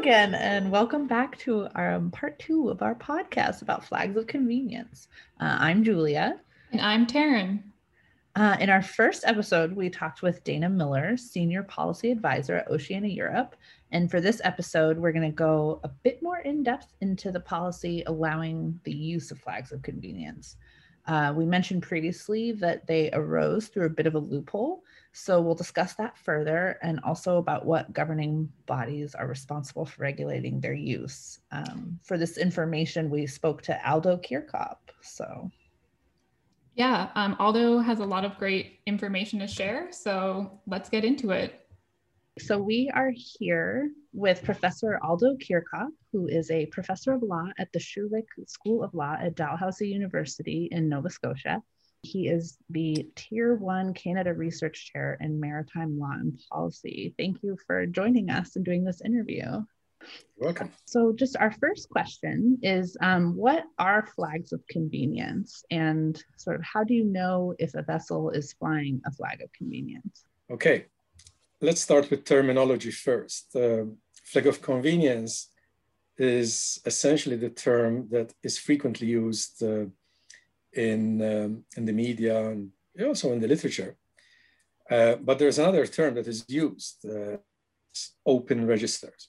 again, and welcome back to our um, part two of our podcast about flags of convenience. Uh, I'm Julia. And I'm Taryn. Uh, in our first episode, we talked with Dana Miller, Senior Policy Advisor at Oceana Europe. And for this episode, we're going to go a bit more in depth into the policy allowing the use of flags of convenience. Uh, we mentioned previously that they arose through a bit of a loophole. So we'll discuss that further and also about what governing bodies are responsible for regulating their use. Um, for this information, we spoke to Aldo Chircop. So, yeah, um, Aldo has a lot of great information to share. So let's get into it. So we are here with Professor Aldo Chircop, who is a professor of law at the Schulich School of Law at Dalhousie University in Nova Scotia. He is the Tier 1 Canada Research Chair in Maritime Law and Policy. Thank you for joining us and doing this interview. You're welcome. So, just our first question is um, What are flags of convenience? And sort of how do you know if a vessel is flying a flag of convenience? Okay, let's start with terminology first. Uh, flag of convenience is essentially the term that is frequently used uh, in, um, in the media and also in the literature. Uh, but there's another term that is used, uh, open registers.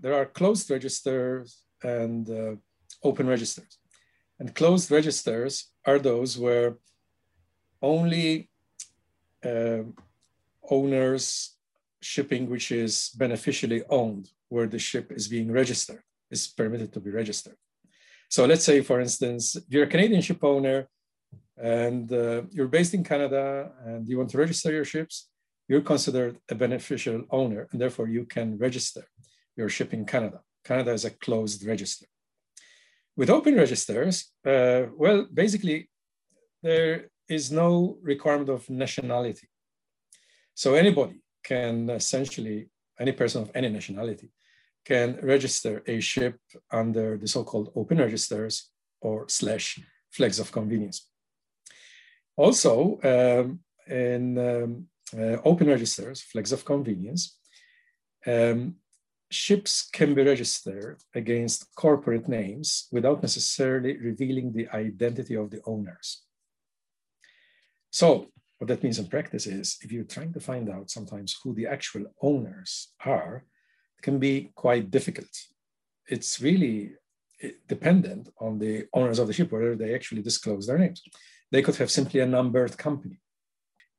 There are closed registers and uh, open registers. And closed registers are those where only uh, owners shipping which is beneficially owned, where the ship is being registered, is permitted to be registered. So let's say, for instance, you're a Canadian ship owner and uh, you're based in Canada and you want to register your ships, you're considered a beneficial owner and therefore you can register your ship in Canada. Canada is a closed register. With open registers, uh, well, basically, there is no requirement of nationality. So anybody can essentially, any person of any nationality can register a ship under the so-called open registers or slash flags of convenience. Also, um, in um, uh, open registers, flags of convenience, um, ships can be registered against corporate names without necessarily revealing the identity of the owners. So what that means in practice is if you're trying to find out sometimes who the actual owners are, it can be quite difficult. It's really eh, dependent on the owners of the ship, whether they actually disclose their names. They could have simply a numbered company.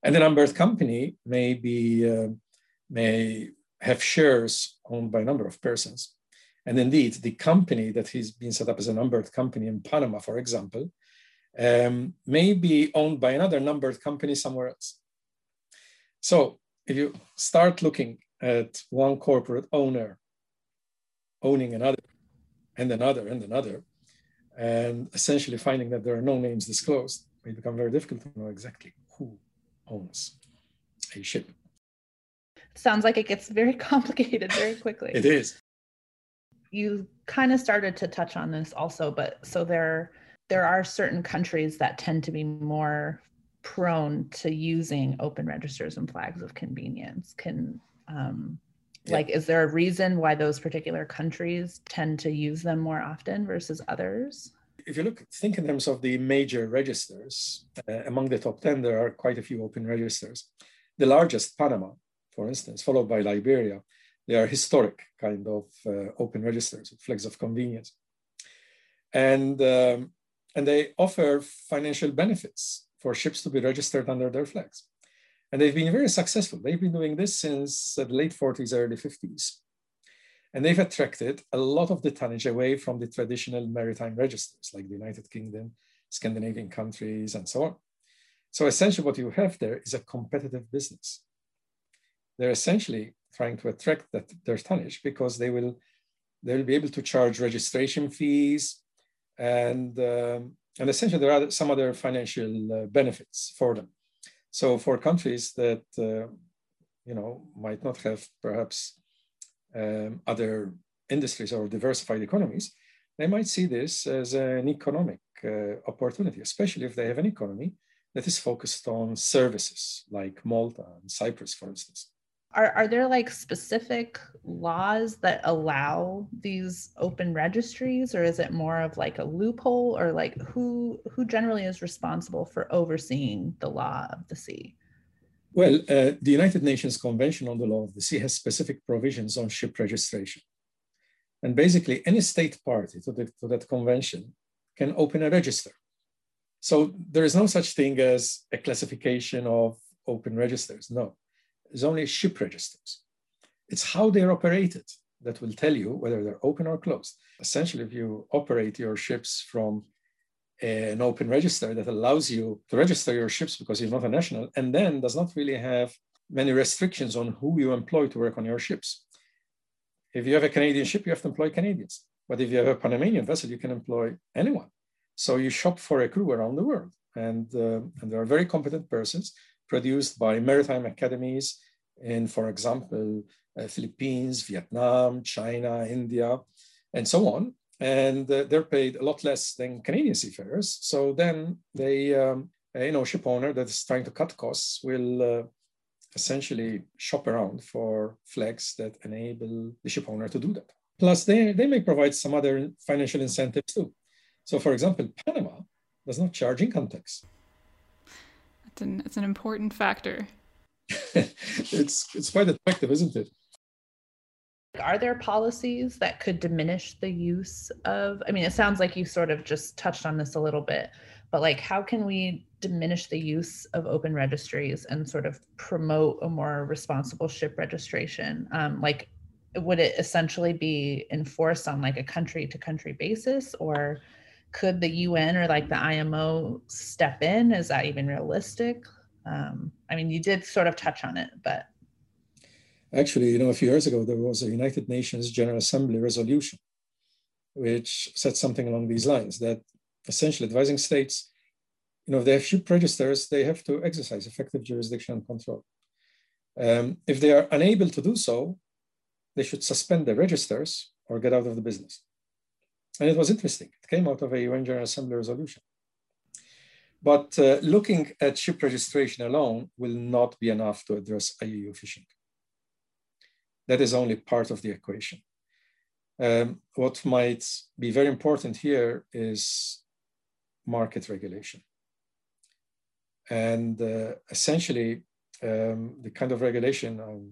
And the numbered company may, be, uh, may have shares owned by a number of persons. And indeed, the company that has been set up as a numbered company in Panama, for example, um, may be owned by another numbered company somewhere else. So if you start looking at one corporate owner owning another and another and another, and essentially finding that there are no names disclosed, it become very difficult to know exactly who owns a ship. Sounds like it gets very complicated very quickly. it is. You kind of started to touch on this also, but so there there are certain countries that tend to be more prone to using open registers and flags of convenience. Can um, yeah. like is there a reason why those particular countries tend to use them more often versus others if you look think in terms of the major registers uh, among the top 10 there are quite a few open registers the largest panama for instance followed by liberia they are historic kind of uh, open registers flags of convenience and um, and they offer financial benefits for ships to be registered under their flags and they've been very successful. They've been doing this since the late 40s, early 50s. And they've attracted a lot of the tonnage away from the traditional maritime registers like the United Kingdom, Scandinavian countries, and so on. So essentially what you have there is a competitive business. They're essentially trying to attract that, their tonnage because they will, they will be able to charge registration fees and, um, and essentially there are some other financial uh, benefits for them. So for countries that uh, you know might not have perhaps um, other industries or diversified economies, they might see this as an economic uh, opportunity, especially if they have an economy that is focused on services like Malta and Cyprus, for instance. Are, are there like specific laws that allow these open registries or is it more of like a loophole or like who who generally is responsible for overseeing the law of the sea? Well uh, the united nations convention on the law of the sea has specific provisions on ship registration. And basically any state party to, the, to that convention can open a register. So there is no such thing as a classification of open registers no there's only ship registers. It's how they're operated that will tell you whether they're open or closed. Essentially, if you operate your ships from an open register that allows you to register your ships because you're not a national, and then does not really have many restrictions on who you employ to work on your ships. If you have a Canadian ship, you have to employ Canadians. But if you have a Panamanian vessel, you can employ anyone. So you shop for a crew around the world. And, uh, and there are very competent persons produced by maritime academies in, for example, uh, Philippines, Vietnam, China, India, and so on. And uh, they're paid a lot less than Canadian seafarers. So then they, um, you know, ship owner that is trying to cut costs will uh, essentially shop around for flags that enable the ship owner to do that. Plus, they, they may provide some other financial incentives too. So, for example, Panama does not charge income tax. It's an it's an important factor. it's it's quite effective, isn't it? Are there policies that could diminish the use of? I mean, it sounds like you sort of just touched on this a little bit, but like, how can we diminish the use of open registries and sort of promote a more responsible ship registration? Um, like, would it essentially be enforced on like a country to country basis, or could the UN or like the IMO step in? Is that even realistic? Um, I mean, you did sort of touch on it, but. Actually, you know, a few years ago, there was a United Nations General Assembly resolution, which said something along these lines that essentially advising states, you know, if they have ship registers, they have to exercise effective jurisdiction and control. Um, if they are unable to do so, they should suspend their registers or get out of the business. And it was interesting. It came out of a UN General Assembly resolution. But uh, looking at ship registration alone will not be enough to address IUU fishing. That is only part of the equation. Um, what might be very important here is market regulation. And uh, essentially, um, the kind of regulation I'm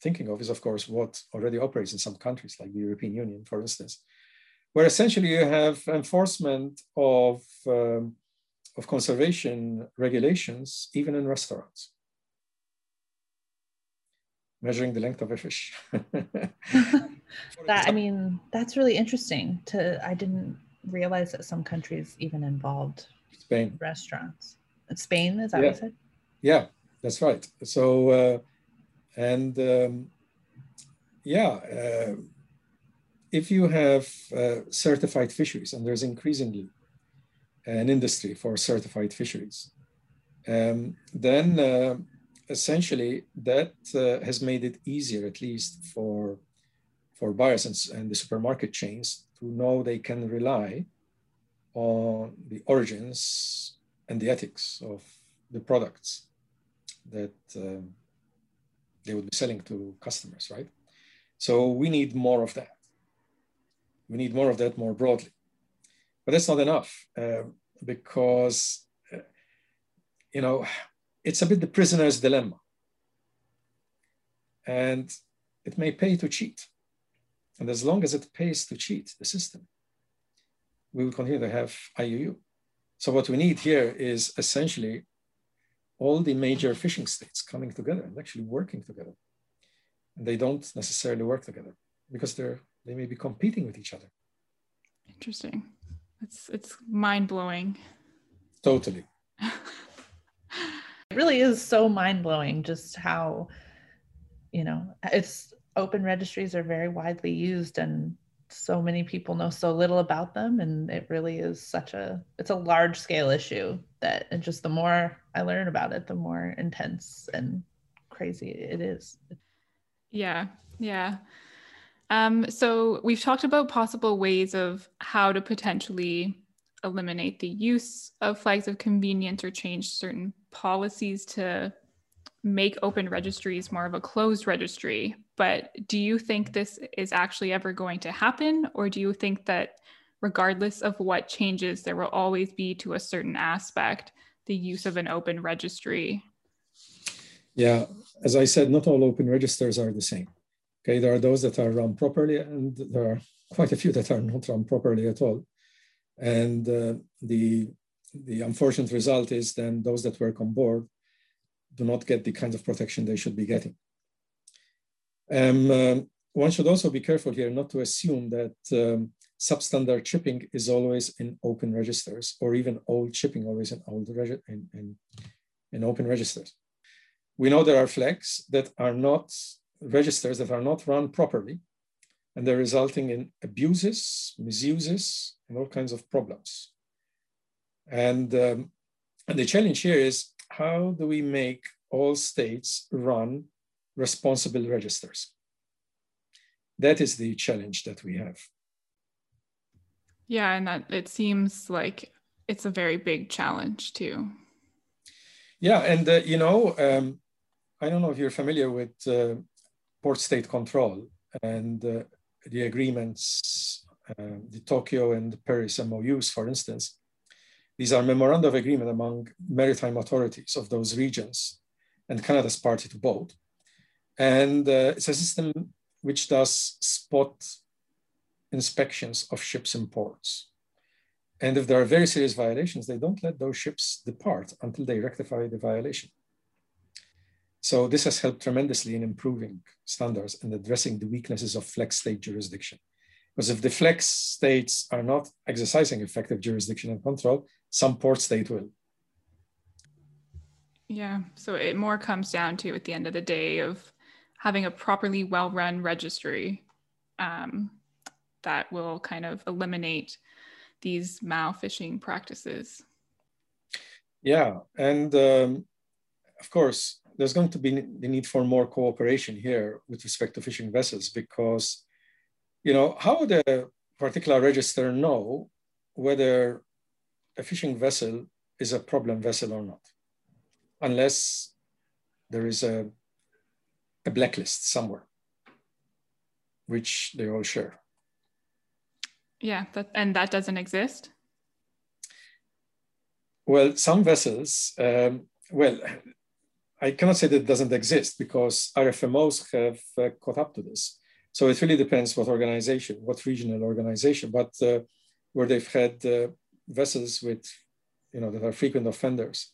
thinking of is, of course, what already operates in some countries, like the European Union, for instance, where essentially you have enforcement of, um, of conservation regulations, even in restaurants. Measuring the length of a fish. that, I mean, that's really interesting to, I didn't realize that some countries even involved Spain restaurants. Spain, is that yeah. what you said? Yeah, that's right. So, uh, and um, yeah, uh, if you have uh, certified fisheries, and there's increasingly an industry for certified fisheries, um, then uh, essentially that uh, has made it easier, at least for, for buyers and, and, the supermarket chains, to know they can rely on the origins and the ethics of the products that um, they would be selling to customers, right? So we need more of that. We need more of that more broadly. But that's not enough uh, because, uh, you know, it's a bit the prisoner's dilemma. And it may pay to cheat. And as long as it pays to cheat the system, we will continue to have IUU. So what we need here is essentially all the major fishing states coming together and actually working together. And they don't necessarily work together because they're they may be competing with each other. Interesting. It's it's mind blowing. Totally. it really is so mind blowing just how, you know, it's open registries are very widely used and so many people know so little about them and it really is such a it's a large scale issue that and just the more i learn about it the more intense and crazy it is yeah yeah um, so we've talked about possible ways of how to potentially eliminate the use of flags of convenience or change certain policies to make open registries more of a closed registry. But do you think this is actually ever going to happen? Or do you think that regardless of what changes, there will always be to a certain aspect the use of an open registry? Yeah, as I said, not all open registers are the same. Okay, there are those that are run properly, and there are quite a few that are not run properly at all. And uh, the the unfortunate result is then those that work on board do not get the kind of protection they should be getting. Um, um, one should also be careful here not to assume that um, substandard chipping is always in open registers or even old chipping always in old in, in, in open registers. We know there are flags that are not registers that are not run properly and they're resulting in abuses, misuses, and all kinds of problems. And, um, and the challenge here is how do we make all states run responsible registers? That is the challenge that we have. Yeah, and that it seems like it's a very big challenge too. Yeah, and uh, you know, um, I don't know if you're familiar with uh, port state control and uh, the agreements, uh, the Tokyo and Paris MOUs, for instance. These are memoranda of agreement among maritime authorities of those regions, and Canada's party to both. And uh, it's a system which does spot inspections of ships in ports. And if there are very serious violations, they don't let those ships depart until they rectify the violation. So this has helped tremendously in improving standards and addressing the weaknesses of flag state jurisdiction. Because if the flag states are not exercising effective jurisdiction and control, some port state will. Yeah, so it more comes down to at the end of the day of having a properly well-run registry um, that will kind of eliminate these Mao fishing practices. Yeah, and um, of course, there's going to be the need for more cooperation here with respect to fishing vessels because, you know, how would a particular register know whether a fishing vessel is a problem vessel or not, unless there is a, a blacklist somewhere, which they all share. Yeah, that, and that doesn't exist? Well, some vessels, um, well, I cannot say that it doesn't exist because RFMOs have uh, caught up to this. So it really depends what organization, what regional organization, but uh, where they've had uh, vessels with, you know, that are frequent offenders,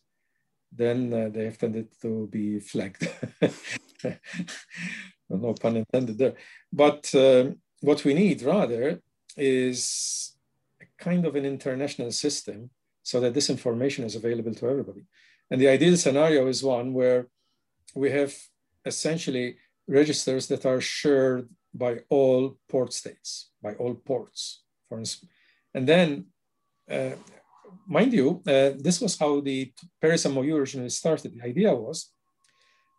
then uh, they have tended to be flagged. no pun intended there. But um, what we need rather is a kind of an international system so that this information is available to everybody. And the ideal scenario is one where we have essentially registers that are shared by all port states, by all ports, for instance. And then, uh, mind you, uh, this was how the Paris MOU originally started. The idea was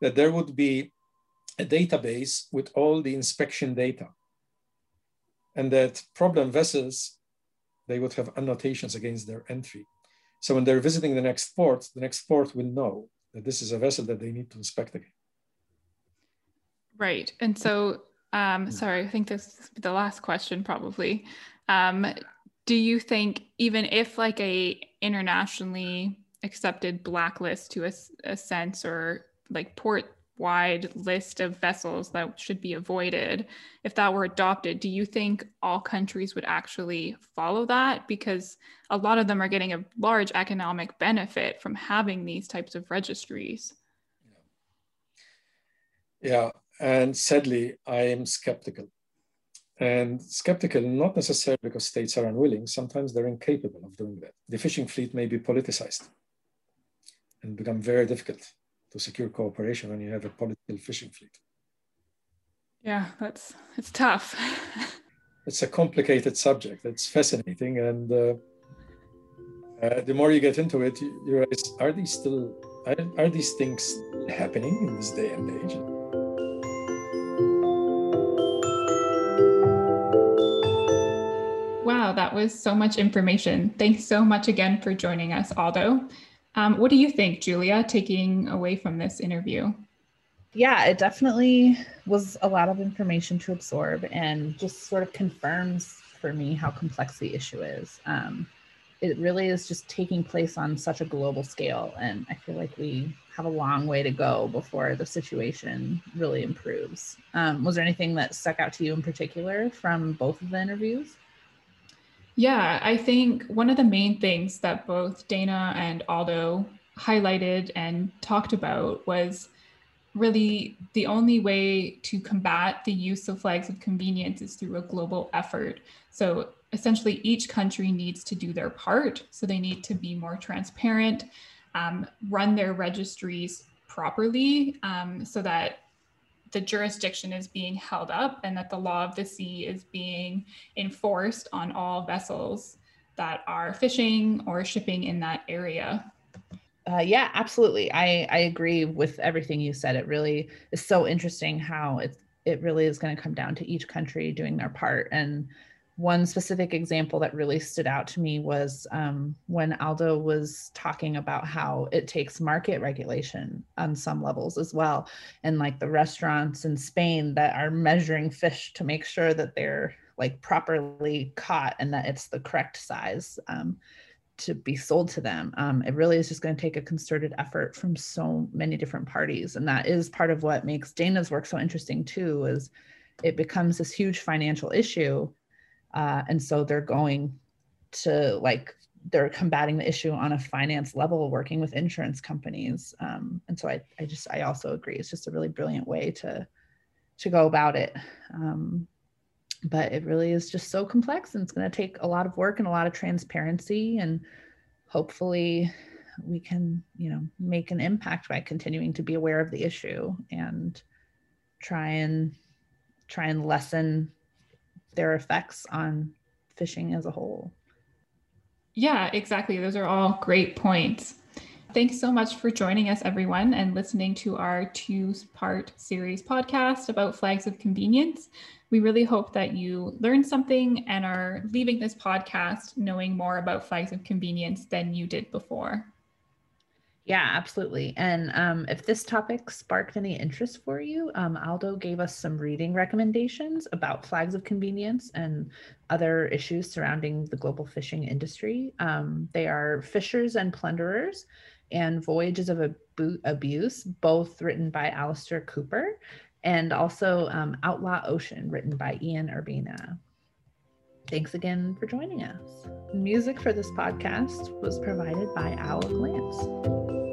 that there would be a database with all the inspection data and that problem vessels, they would have annotations against their entry. So when they're visiting the next port, the next port will know that this is a vessel that they need to inspect again. Right. And so, um, sorry, I think this is the last question probably. Um, do you think even if like a internationally accepted blacklist to a, a sense or like port wide list of vessels that should be avoided. If that were adopted do you think all countries would actually follow that? Because a lot of them are getting a large economic benefit from having these types of registries. Yeah and sadly i am skeptical. And skeptical not necessarily because states are unwilling sometimes they're incapable of doing that. The fishing fleet may be politicized and become very difficult to secure cooperation when you have a political fishing fleet. Yeah, that's it's tough. it's a complicated subject. It's fascinating, and uh, uh, the more you get into it, you, you realize: are these still are, are these things happening in this day and age? Wow, that was so much information. Thanks so much again for joining us, Aldo. Um, what do you think, Julia, taking away from this interview? Yeah, it definitely was a lot of information to absorb and just sort of confirms for me how complex the issue is. Um, it really is just taking place on such a global scale. And I feel like we have a long way to go before the situation really improves. Um, was there anything that stuck out to you in particular from both of the interviews? Yeah, I think one of the main things that both Dana and Aldo highlighted and talked about was really the only way to combat the use of flags of convenience is through a global effort. So essentially, each country needs to do their part. So they need to be more transparent, um, run their registries properly um, so that the jurisdiction is being held up and that the law of the sea is being enforced on all vessels that are fishing or shipping in that area. Uh, yeah, absolutely. I, I agree with everything you said. It really is so interesting how it, it really is going to come down to each country doing their part. And one specific example that really stood out to me was um, when Aldo was talking about how it takes market regulation on some levels as well. And like the restaurants in Spain that are measuring fish to make sure that they're like properly caught and that it's the correct size. Um, to be sold to them. Um, it really is just going to take a concerted effort from so many different parties, and that is part of what makes Dana's work so interesting too. Is it becomes this huge financial issue, uh, and so they're going to like they're combating the issue on a finance level, working with insurance companies. Um, and so I, I just I also agree. It's just a really brilliant way to to go about it. Um, but it really is just so complex and it's going to take a lot of work and a lot of transparency and hopefully we can you know make an impact by continuing to be aware of the issue and try and try and lessen their effects on fishing as a whole yeah exactly those are all great points Thanks so much for joining us, everyone, and listening to our two part series podcast about flags of convenience. We really hope that you learned something and are leaving this podcast knowing more about flags of convenience than you did before. Yeah, absolutely. And um, if this topic sparked any interest for you, um, Aldo gave us some reading recommendations about flags of convenience and other issues surrounding the global fishing industry. Um, they are Fishers and Plunderers and Voyages of Abuse, both written by Alastair Couper, and also um, Outlaw Ocean, written by Ian Urbina. Thanks again for joining us. Music for this podcast was provided by Owl Glance.